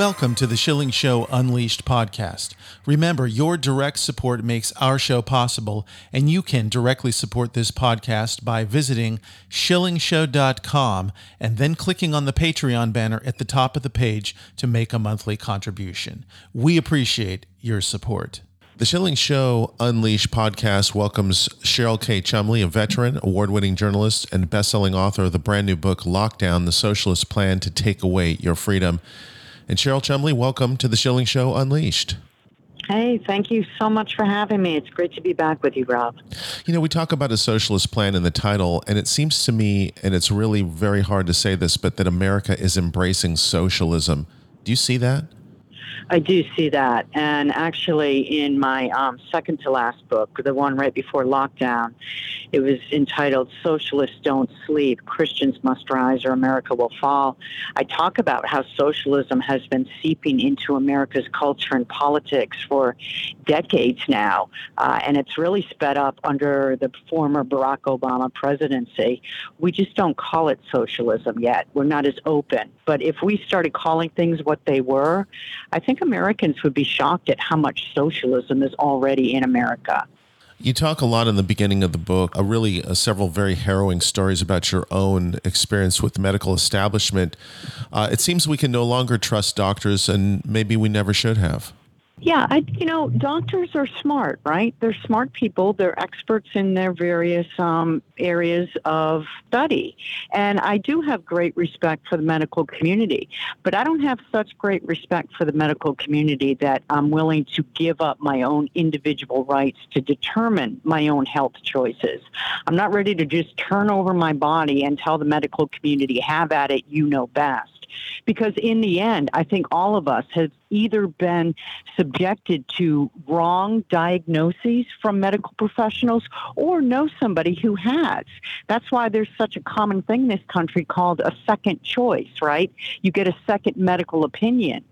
Welcome to the Schilling Show Unleashed podcast. Remember, your direct support makes our show possible, and you can directly support this podcast by visiting schillingshow.com and then clicking on the Patreon banner at the top of the page to make a monthly contribution. We appreciate your support. The Schilling Show Unleashed podcast welcomes Cheryl K. Chumley, a veteran, award winning journalist, and best selling author of the brand new book, Lockdown The Socialist Plan to Take Away Your Freedom. And Cheryl Chumley, welcome to the Schilling Show Unleashed. Hey, thank you so much for having me. It's great to be back with you, Rob. You know, we talk about a socialist plan in the title, and it seems to me, and it's really very hard to say this, but that America is embracing socialism. Do you see that? I do see that. And actually, in my um, second to last book, the one right before lockdown, it was entitled Socialists Don't Sleep Christians Must Rise or America Will Fall. I talk about how socialism has been seeping into America's culture and politics for decades now. Uh, and it's really sped up under the former Barack Obama presidency. We just don't call it socialism yet. We're not as open. But if we started calling things what they were, I think Americans would be shocked at how much socialism is already in America. You talk a lot in the beginning of the book, uh, really uh, several very harrowing stories about your own experience with the medical establishment. Uh, it seems we can no longer trust doctors, and maybe we never should have. Yeah, I, you know, doctors are smart, right? They're smart people. They're experts in their various um, areas of study. And I do have great respect for the medical community, but I don't have such great respect for the medical community that I'm willing to give up my own individual rights to determine my own health choices. I'm not ready to just turn over my body and tell the medical community, have at it, you know best because in the end, I think all of us have either been subjected to wrong diagnoses from medical professionals or know somebody who has. That's why there's such a common thing in this country called a second choice, right? You get a second medical opinion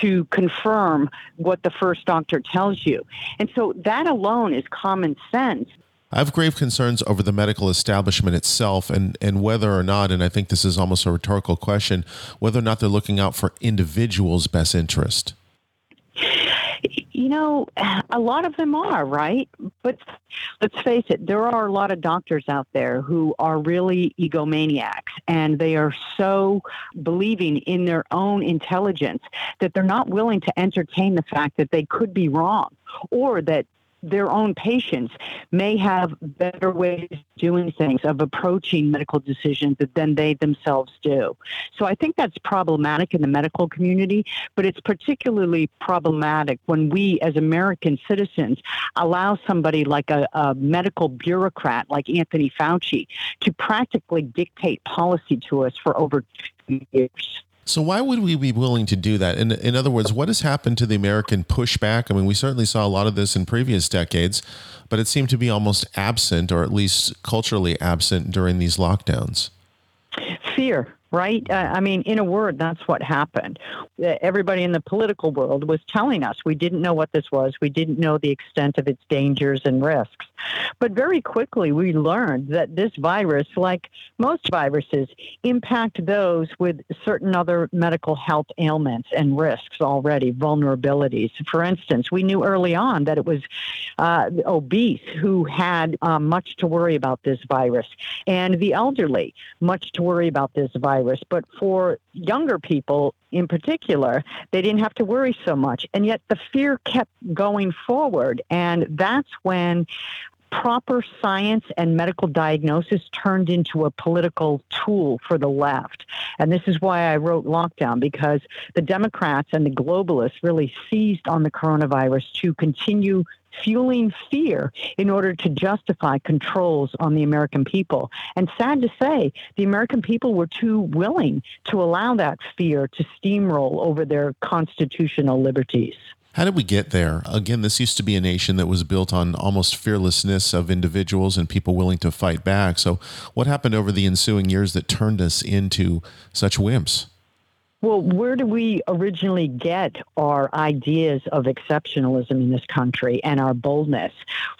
to confirm what the first doctor tells you. And so that alone is common sense. I have grave concerns over the medical establishment itself and, and whether or not, and I think this is almost a rhetorical question, whether or not they're looking out for individuals' best interest. You know, a lot of them are, right? But let's face it, there are a lot of doctors out there who are really egomaniacs and they are so believing in their own intelligence that they're not willing to entertain the fact that they could be wrong or that their own patients may have better ways of doing things, of approaching medical decisions than they themselves do. So I think that's problematic in the medical community, but it's particularly problematic when we as American citizens allow somebody like a, a medical bureaucrat like Anthony Fauci to practically dictate policy to us for over two years. So why would we be willing to do that? In, in other words, what has happened to the American pushback? I mean, we certainly saw a lot of this in previous decades, but it seemed to be almost absent, or at least culturally absent, during these lockdowns. Fear right? Uh, I mean, in a word, that's what happened. Uh, everybody in the political world was telling us we didn't know what this was. We didn't know the extent of its dangers and risks. But very quickly, we learned that this virus, like most viruses, impact those with certain other medical health ailments and risks already, vulnerabilities. For instance, we knew early on that it was uh, obese who had uh, much to worry about this virus, and the elderly, much to worry about this virus. But for younger people in particular, they didn't have to worry so much. And yet the fear kept going forward. And that's when proper science and medical diagnosis turned into a political tool for the left. And this is why I wrote Lockdown, because the Democrats and the globalists really seized on the coronavirus to continue fueling fear in order to justify controls on the American people. And sad to say, the American people were too willing to allow that fear to steamroll over their constitutional liberties. How did we get there? Again, this used to be a nation that was built on almost fearlessness of individuals and people willing to fight back. So, what happened over the ensuing years that turned us into such wimps? Well, where do we originally get our ideas of exceptionalism in this country and our boldness?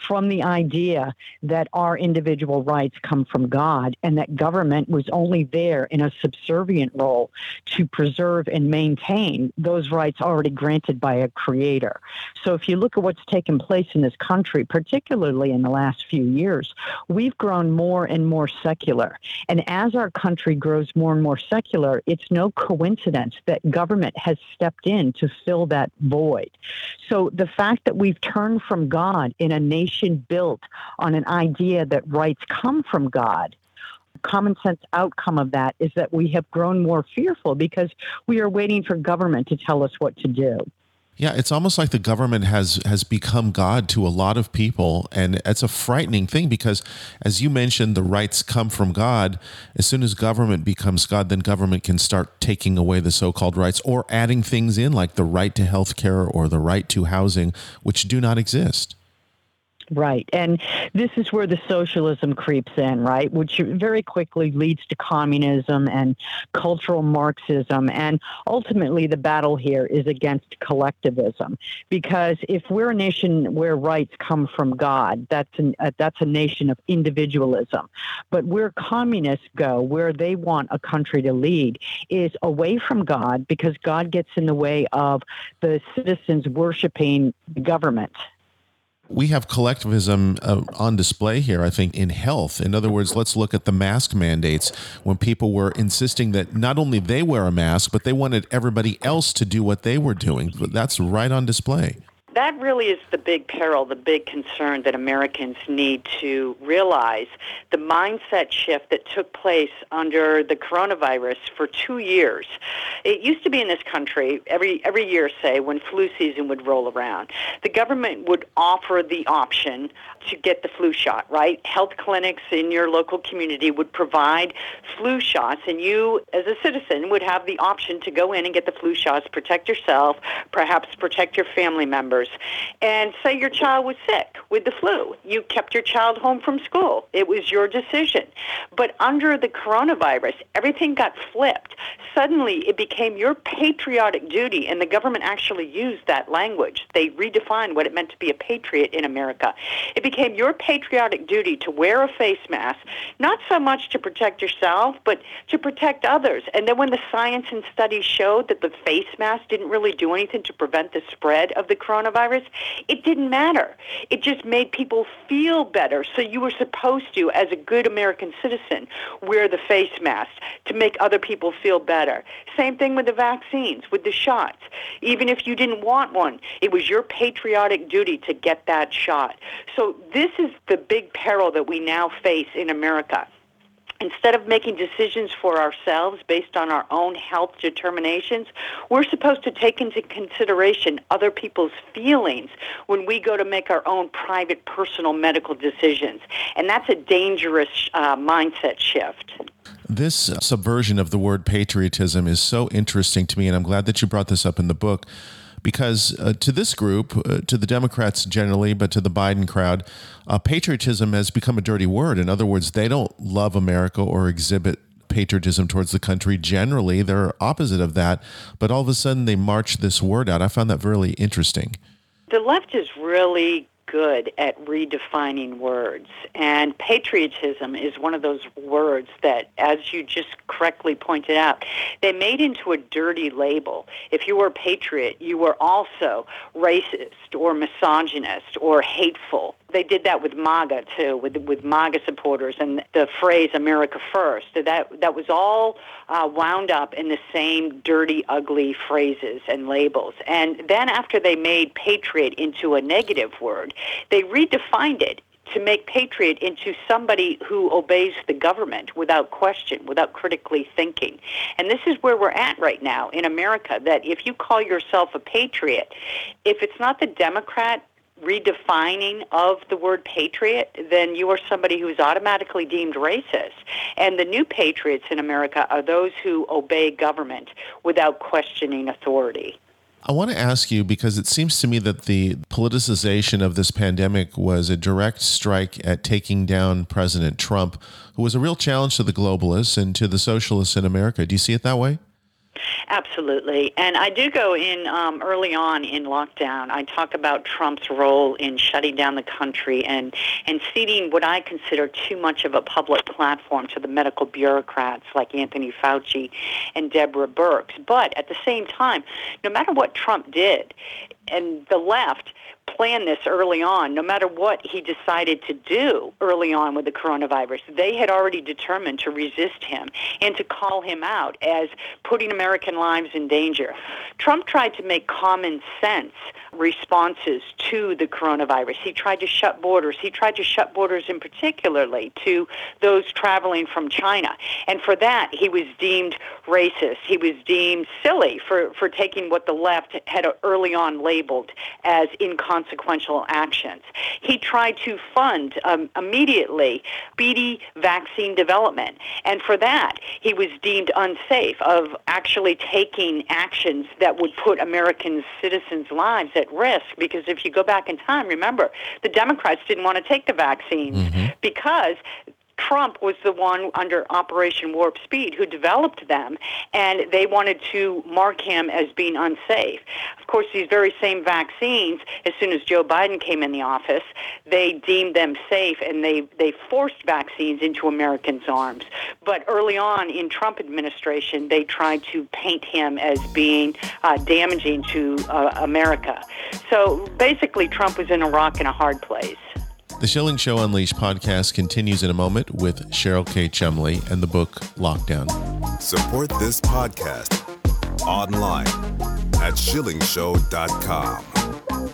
From the idea that our individual rights come from God and that government was only there in a subservient role to preserve and maintain those rights already granted by a creator. So if you look at what's taken place in this country, particularly in the last few years, we've grown more and more secular. And as our country grows more and more secular, it's no coincidence coincidence that government has stepped in to fill that void. So the fact that we've turned from God in a nation built on an idea that rights come from God common sense outcome of that is that we have grown more fearful because we are waiting for government to tell us what to do. Yeah, it's almost like the government has has become God to a lot of people, and it's a frightening thing because, as you mentioned, the rights come from God. As soon as government becomes God, then government can start taking away the so-called rights or adding things in, like the right to health care or the right to housing, which do not exist. Right. And this is where the socialism creeps in, right? Which very quickly leads to communism and cultural Marxism. And ultimately, the battle here is against collectivism. Because if we're a nation where rights come from God, that's, an, uh, that's a nation of individualism. But where communists go, where they want a country to lead, is away from God because God gets in the way of the citizens worshiping government we have collectivism uh, on display here, I think, in health. In other words, let's look at the mask mandates when people were insisting that not only they wear a mask, but they wanted everybody else to do what they were doing. That's right on display that really is the big peril, the big concern that Americans need to realize. The mindset shift that took place under the coronavirus for two years. It used to be in this country every every year, say when flu season would roll around, the government would offer the option to get the flu shot. Right, health clinics in your local community would provide flu shots, and you, as a citizen, would have the option to go in and get the flu shots, protect yourself, perhaps protect your family members and say your child was sick with the flu. You kept your child home from school. It was your decision. But under the coronavirus, everything got flipped. Suddenly, it became your patriotic duty, and the government actually used that language. They redefined what it meant to be a patriot in America. It became your patriotic duty to wear a face mask, not so much to protect yourself, but to protect others. And then when the science and studies showed that the face mask didn't really do anything to prevent the spread of the coronavirus, it didn't matter. It just made people feel better. So you were supposed to, as a good American citizen, wear the face mask to make other people feel better. Same thing with the vaccines, with the shots. Even if you didn't want one, it was your patriotic duty to get that shot. So this is the big peril that we now face in America instead of making decisions for ourselves based on our own health determinations, we're supposed to take into consideration other people's feelings when we go to make our own private, personal medical decisions. And that's a dangerous uh, mindset shift. This subversion of the word patriotism is so interesting to me, and I'm glad that you brought this up in the book because uh, to this group, uh, to the Democrats generally, but to the Biden crowd, uh, patriotism has become a dirty word. In other words, they don't love America or exhibit patriotism towards the country. Generally, they're opposite of that. But all of a sudden, they march this word out. I found that really interesting. The left is really good at redefining words. And patriotism is one of those words that, as you just correctly pointed out, they made into a dirty label. If you were a patriot, you were also racist or misogynist or hateful they did that with MAGA too, with with MAGA supporters, and the phrase "America First." That that was all uh, wound up in the same dirty, ugly phrases and labels. And then after they made patriot into a negative word, they redefined it to make patriot into somebody who obeys the government without question, without critically thinking. And this is where we're at right now in America that if you call yourself a patriot, if it's not the Democrat redefining of the word patriot, then you are somebody who is automatically deemed racist. And the new patriots in America are those who obey government without questioning authority. I want to ask you because it seems to me that the politicization of this pandemic was a direct strike at taking down President Trump, who was a real challenge to the globalists and to the socialists in America. Do you see it that way? Absolutely. And I do go in um, early on in lockdown. I talk about Trump's role in shutting down the country and, and ceding what I consider too much of a public platform to the medical bureaucrats like Anthony Fauci and Deborah Birx. But at the same time, no matter what Trump did, and the left planned this early on, no matter what he decided to do early on with the coronavirus. They had already determined to resist him and to call him out as putting American lives in danger. Trump tried to make common sense responses to the coronavirus. He tried to shut borders. He tried to shut borders in particularly to those traveling from China. And for that, he was deemed racist. He was deemed silly for, for taking what the left had early on labeled as inconsequential actions. He tried to fund um, immediately speedy vaccine development. And for that, he was deemed unsafe of actually taking actions that would put American citizens' lives at risk. Because if you go back in time, remember, the Democrats didn't want to take the vaccines mm-hmm. because Trump was the one under Operation Warp Speed who developed them, and they wanted to mark him as being unsafe. Of course, these very same vaccines, as soon as Joe Biden came in the office, they deemed them safe and they, they forced vaccines into Americans' arms. But early on in Trump administration, they tried to paint him as being uh, damaging to uh, America. So basically, Trump was in a rock and a hard place. The Schilling Show Unleashed podcast continues in a moment with Cheryl K. Chumley and the book Lockdown. Support this podcast online at schillingshow.com.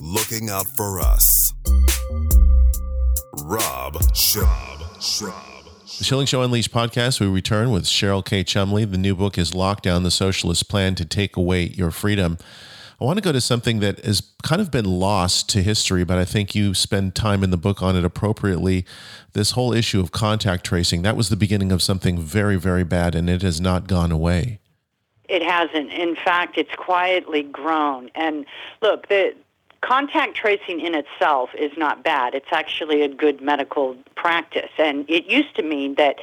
Looking out for us. Rob Schab. The Schilling Show Unleashed podcast, we return with Cheryl K. Chumley. The new book is Lockdown, the Socialist Plan to Take Away Your Freedom. I want to go to something that has kind of been lost to history, but I think you spend time in the book on it appropriately. This whole issue of contact tracing, that was the beginning of something very, very bad, and it has not gone away. It hasn't. In fact, it's quietly grown. And look, the contact tracing in itself is not bad. It's actually a good medical practice. And it used to mean that,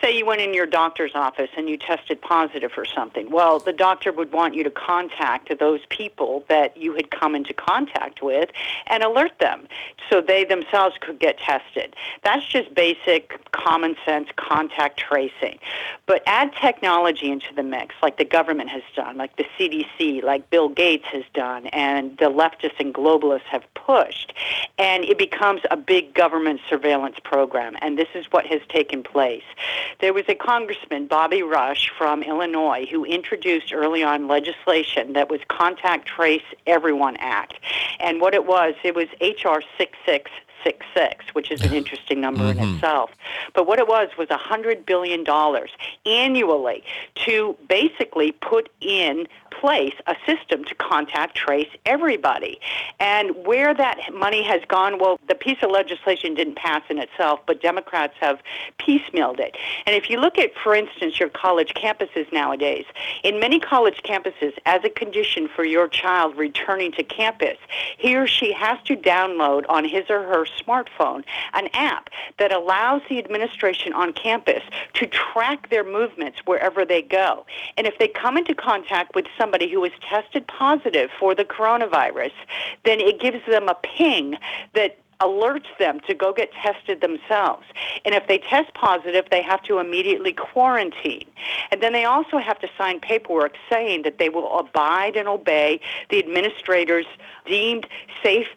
say, you went in your doctor's office and you tested positive for something. Well, the doctor would want you to contact those people that you had come into contact with and alert them so they themselves could get tested. That's just basic common sense contact tracing. But add technology into the mix, like the government has done, like the CDC, like Bill Gates has done, and the leftists and globalists have pushed, and it becomes a big government surveillance program. And this is what has taken place. There was a congressman, Bobby Rush from Illinois, who introduced early on legislation that was Contact Trace Everyone Act. And what it was, it was H.R. 66 666, which is an interesting number in mm-hmm. itself. But what it was was $100 billion annually to basically put in place a system to contact trace everybody. And where that money has gone, well, the piece of legislation didn't pass in itself, but Democrats have piecemealed it. And if you look at, for instance, your college campuses nowadays, in many college campuses, as a condition for your child returning to campus, he or she has to download on his or her smartphone an app that allows the administration on campus to track their movements wherever they go. And if they come into contact with somebody who is tested positive for the coronavirus, then it gives them a ping that alerts them to go get tested themselves. And if they test positive, they have to immediately quarantine. And then they also have to sign paperwork saying that they will abide and obey the administrator's deemed safe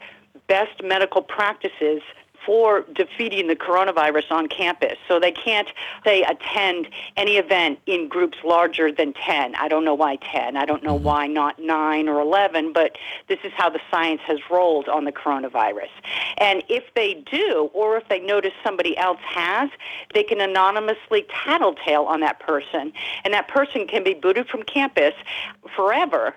best medical practices for defeating the coronavirus on campus. So they can't, say, attend any event in groups larger than 10. I don't know why 10. I don't know Mm-hmm. why not 9 or 11, but this is how the science has rolled on the coronavirus. And if they do, or if they notice somebody else has, they can anonymously tattletale on that person. And that person can be booted from campus forever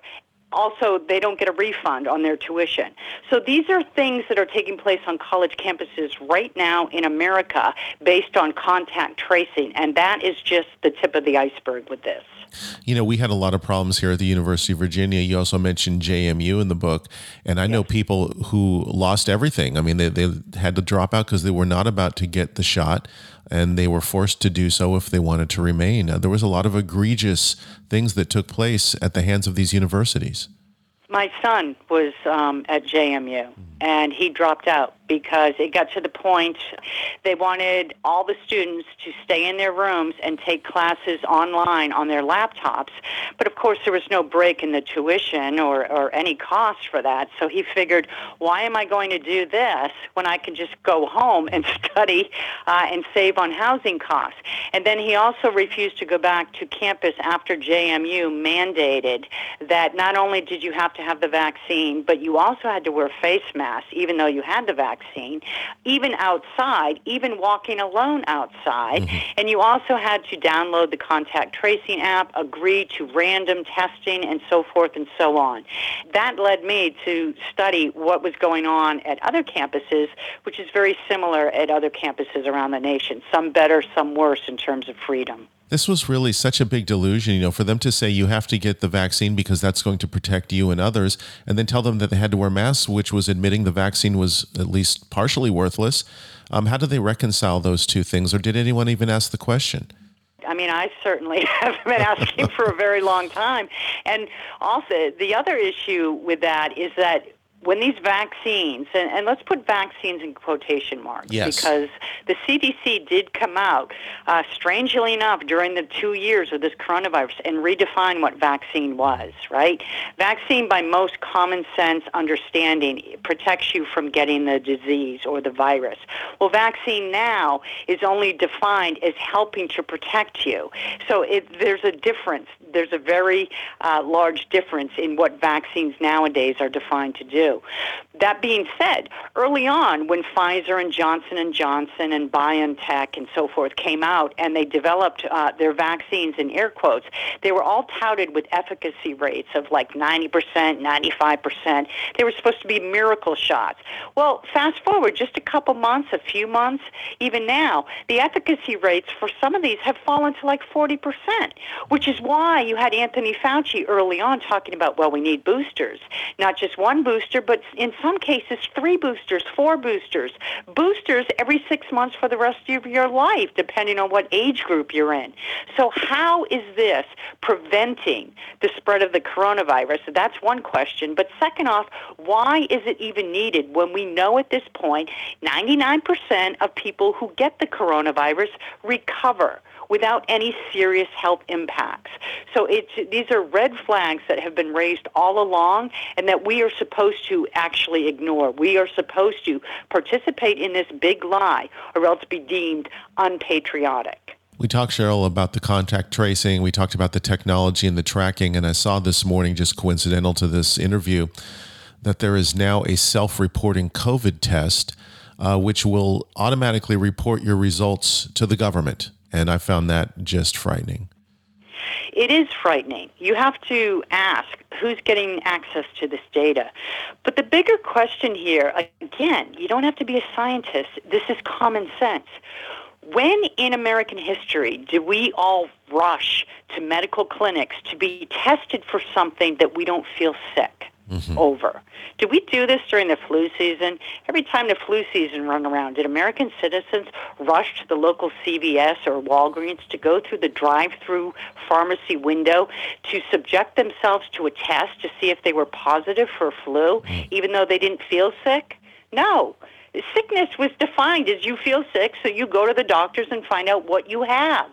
also they don't get a refund on their tuition. So these are things that are taking place on college campuses right now in America based on contact tracing and that is just the tip of the iceberg with this. You know, we had a lot of problems here at the University of Virginia. You also mentioned JMU in the book, and I know people who lost everything. I mean, they, they had to drop out because they were not about to get the shot, and they were forced to do so if they wanted to remain. Uh, there was a lot of egregious things that took place at the hands of these universities. My son was um, at JMU, and he dropped out because it got to the point they wanted all the students to stay in their rooms and take classes online on their laptops. But of course, there was no break in the tuition or, or any cost for that. So he figured, why am I going to do this when I can just go home and study uh, and save on housing costs? And then he also refused to go back to campus after JMU mandated that not only did you have to have the vaccine, but you also had to wear face masks, even though you had the vaccine, even outside, even walking alone outside. Mm-hmm. And you also had to download the contact tracing app, agree to random testing, and so forth and so on. That led me to study what was going on at other campuses, which is very similar at other campuses around the nation, some better, some worse in terms of freedom. This was really such a big delusion, you know, for them to say you have to get the vaccine because that's going to protect you and others, and then tell them that they had to wear masks, which was admitting the vaccine was at least partially worthless. Um, how do they reconcile those two things, or did anyone even ask the question? I mean, I certainly have been asking for a very long time. And also, the other issue with that is that when these vaccines, and, and let's put vaccines in quotation marks, Yes. because the CDC did come out, uh, strangely enough, during the two years of this coronavirus and redefine what vaccine was, right? Vaccine, by most common sense understanding, protects you from getting the disease or the virus. Well, vaccine now is only defined as helping to protect you. So it, there's a difference. There's a very uh, large difference in what vaccines nowadays are defined to do. That being said, early on, when Pfizer and Johnson and Johnson and BioNTech and so forth came out and they developed uh, their vaccines in air quotes, they were all touted with efficacy rates of like 90%, 95%. They were supposed to be miracle shots. Well, fast forward just a couple months, a few months, even now, the efficacy rates for some of these have fallen to like 40%, which is why you had Anthony Fauci early on talking about, well, we need boosters. Not just one booster, but in some cases, three boosters, four boosters. Boosters every six months for the rest of your life, depending on what age group you're in. So how is this preventing the spread of the coronavirus? That's one question. But second off, why is it even needed when we know at this point 99% of people who get the coronavirus recover? Without any serious health impacts. So it's, these are red flags that have been raised all along and that we are supposed to actually ignore. We are supposed to participate in this big lie or else be deemed unpatriotic. We talked, Cheryl, about the contact tracing. We talked about the technology and the tracking. And I saw this morning, just coincidental to this interview, that there is now a self reporting COVID test uh, which will automatically report your results to the government. And I found that just frightening. It is frightening. You have to ask who's getting access to this data. But the bigger question here, again, you don't have to be a scientist. This is common sense. When in American history do we all rush to medical clinics to be tested for something that we don't feel sick? Mm-hmm. over. Did we do this during the flu season? Every time the flu season run around, did American citizens rush to the local CVS or Walgreens to go through the drive-through pharmacy window to subject themselves to a test to see if they were positive for flu, mm. even though they didn't feel sick? No sickness was defined as you feel sick, so you go to the doctors and find out what you have.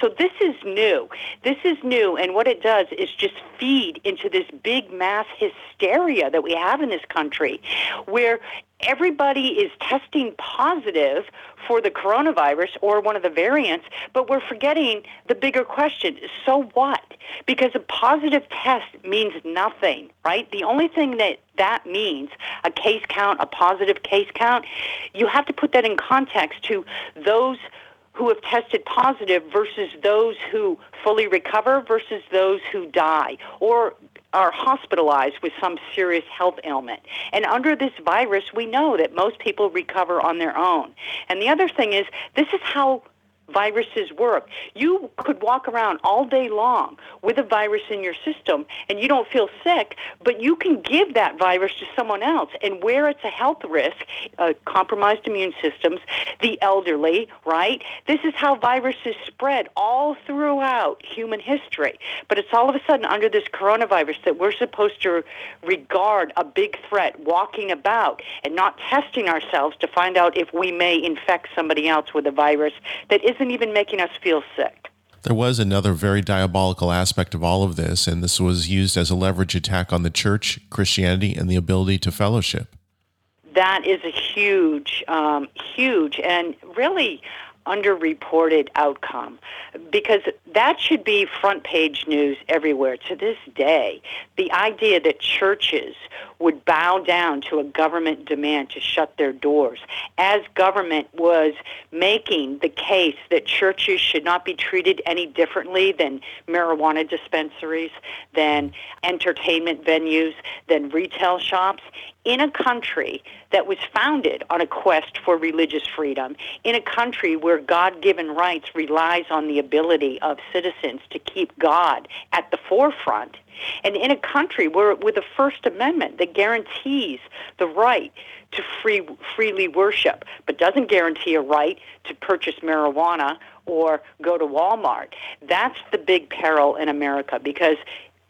So this is new. This is new, and what it does is just feed into this big mass hysteria that we have in this country, where everybody is testing positive for the coronavirus or one of the variants, but we're forgetting the bigger question. So what? Because a positive test means nothing, right? The only thing that that means, a case count, a positive case count, you have to put that in context to those who have tested positive versus those who fully recover versus those who die or are hospitalized with some serious health ailment. And under this virus, we know that most people recover on their own. And the other thing is, this is how viruses work. You could walk around all day long with a virus in your system and you don't feel sick, but you can give that virus to someone else. And where it's a health risk, uh, compromised immune systems, the elderly, right? This is how viruses spread all throughout human history. But it's all of a sudden under this coronavirus that we're supposed to regard a big threat walking about and not testing ourselves to find out if we may infect somebody else with a virus that is isn't even making us feel sick. There was another very diabolical aspect of all of this, and this was used as a leverage attack on the church, Christianity, and the ability to fellowship. That is a huge, um, huge, and really underreported outcome because that should be front page news everywhere to this day. The idea that churches would bow down to a government demand to shut their doors as government was making the case that churches should not be treated any differently than marijuana dispensaries, than entertainment venues, than retail shops in a country that was founded on a quest for religious freedom, in a country where God given rights relies on the ability of citizens to keep God at the forefront, and in a country where, with a First Amendment that guarantees the right to free, freely worship, but doesn't guarantee a right to purchase marijuana or go to Walmart. That's the big peril in America because,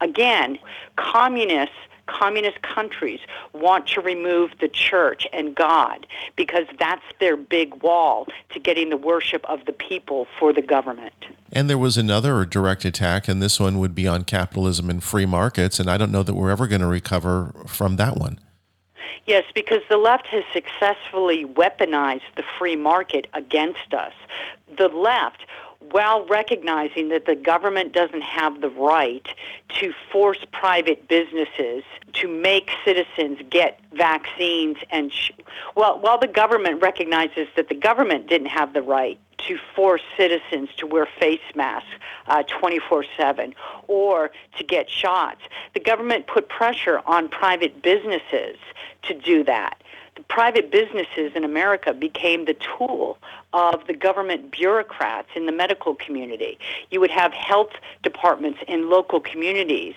again, communists communist countries want to remove the church and God because that's their big wall to getting the worship of the people for the government. And there was another direct attack, and this one would be on capitalism and free markets. And I don't know that we're ever going to recover from that one. Yes, because the left has successfully weaponized the free market against us. The left while recognizing that the government doesn't have the right to force private businesses to make citizens get vaccines and sh- well while the government recognizes that the government didn't have the right to force citizens to wear face masks uh, 24/7 or to get shots. The government put pressure on private businesses to do that private businesses in America became the tool of the government bureaucrats in the medical community. You would have health departments in local communities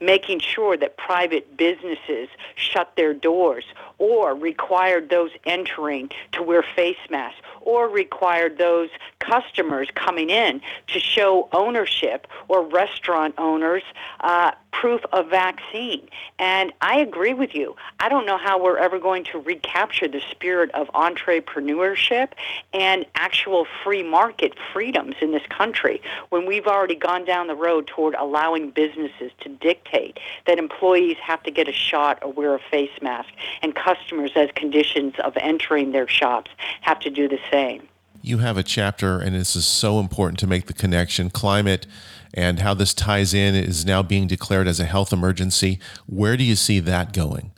making sure that private businesses shut their doors or required those entering to wear face masks or required those customers coming in to show ownership or restaurant owners uh, proof of vaccine. And I agree with you. I don't know how we're ever going to recapture the spirit of entrepreneurship and actual free market freedoms in this country when we've already gone down the road toward allowing businesses to dictate that employees have to get a shot or wear a face mask and customers as conditions of entering their shops have to do the same. You have a chapter, and this is so important to make the connection climate and how this ties in is now being declared as a health emergency. Where do you see that going?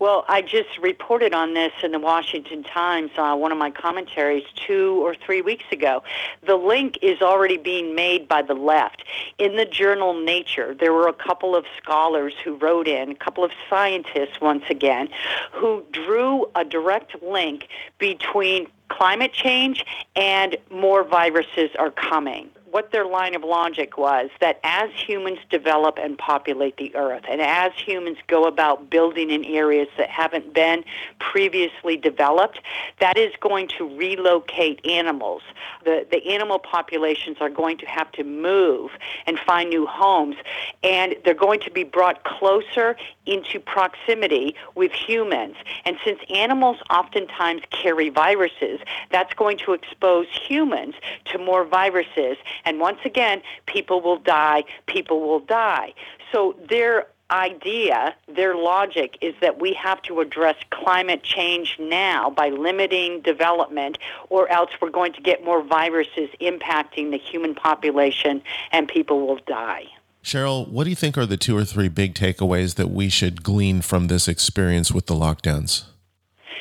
Well, I just reported on this in the Washington Times, uh, one of my commentaries, two or three weeks ago. The link is already being made by the left. In the journal Nature, there were a couple of scholars who wrote in, a couple of scientists once again, who drew a direct link between climate change and more viruses are coming what their line of logic was that as humans develop and populate the earth, and as humans go about building in areas that haven't been previously developed, that is going to relocate animals. The, the animal populations are going to have to move and find new homes, and they're going to be brought closer into proximity with humans. And since animals oftentimes carry viruses, that's going to expose humans to more viruses. And once again, people will die, people will die. So their idea, their logic is that we have to address climate change now by limiting development, or else we're going to get more viruses impacting the human population and people will die. Cheryl, what do you think are the two or three big takeaways that we should glean from this experience with the lockdowns?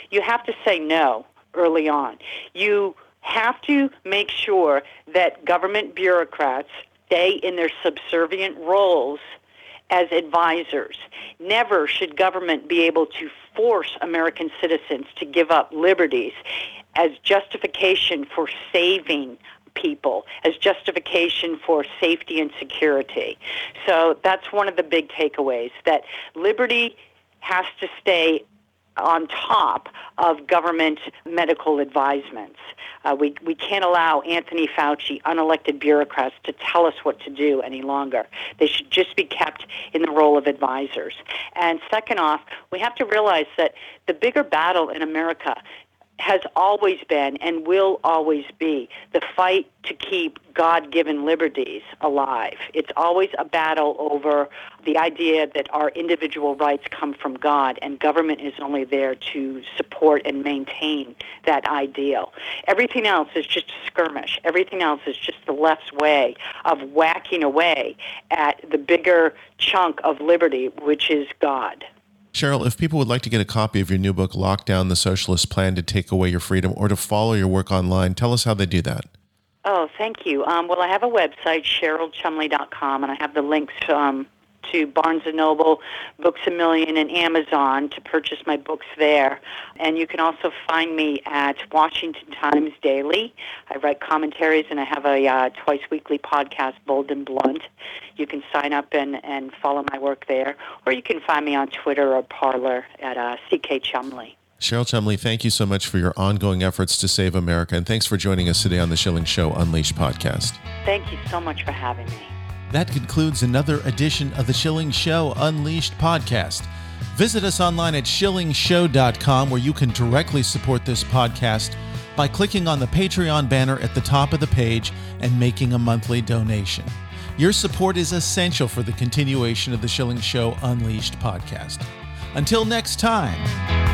You have to say no early on. You have to make sure that government bureaucrats stay in their subservient roles as advisors. Never should government be able to force American citizens to give up liberties as justification for saving people as justification for safety and security. So that's one of the big takeaways that liberty has to stay on top of government medical advisements. Uh, we, we can't allow Anthony Fauci, unelected bureaucrats, to tell us what to do any longer. They should just be kept in the role of advisors. And second off, we have to realize that the bigger battle in America has always been and will always be the fight to keep God given liberties alive. It's always a battle over the idea that our individual rights come from God and government is only there to support and maintain that ideal. Everything else is just a skirmish. Everything else is just the left's way of whacking away at the bigger chunk of liberty, which is God. Cheryl, if people would like to get a copy of your new book, Lockdown the Socialist Plan to Take Away Your Freedom, or to follow your work online, tell us how they do that. Oh, thank you. Um, well, I have a website, CherylChumley.com, and I have the links um, to Barnes & Noble, Books A Million, and Amazon to purchase my books there. And you can also find me at Washington Times Daily. I write commentaries, and I have a uh, twice weekly podcast, Bold and Blunt. You can sign up and, and follow my work there. Or you can find me on Twitter or Parler at uh, CK Chumley. Cheryl Chumley, thank you so much for your ongoing efforts to save America, and thanks for joining us today on the Schilling Show Unleashed podcast. Thank you so much for having me. That concludes another edition of the Schilling Show Unleashed podcast. Visit us online at schillingshow.com where you can directly support this podcast by clicking on the Patreon banner at the top of the page and making a monthly donation. Your support is essential for the continuation of the Schilling Show Unleashed podcast. Until next time.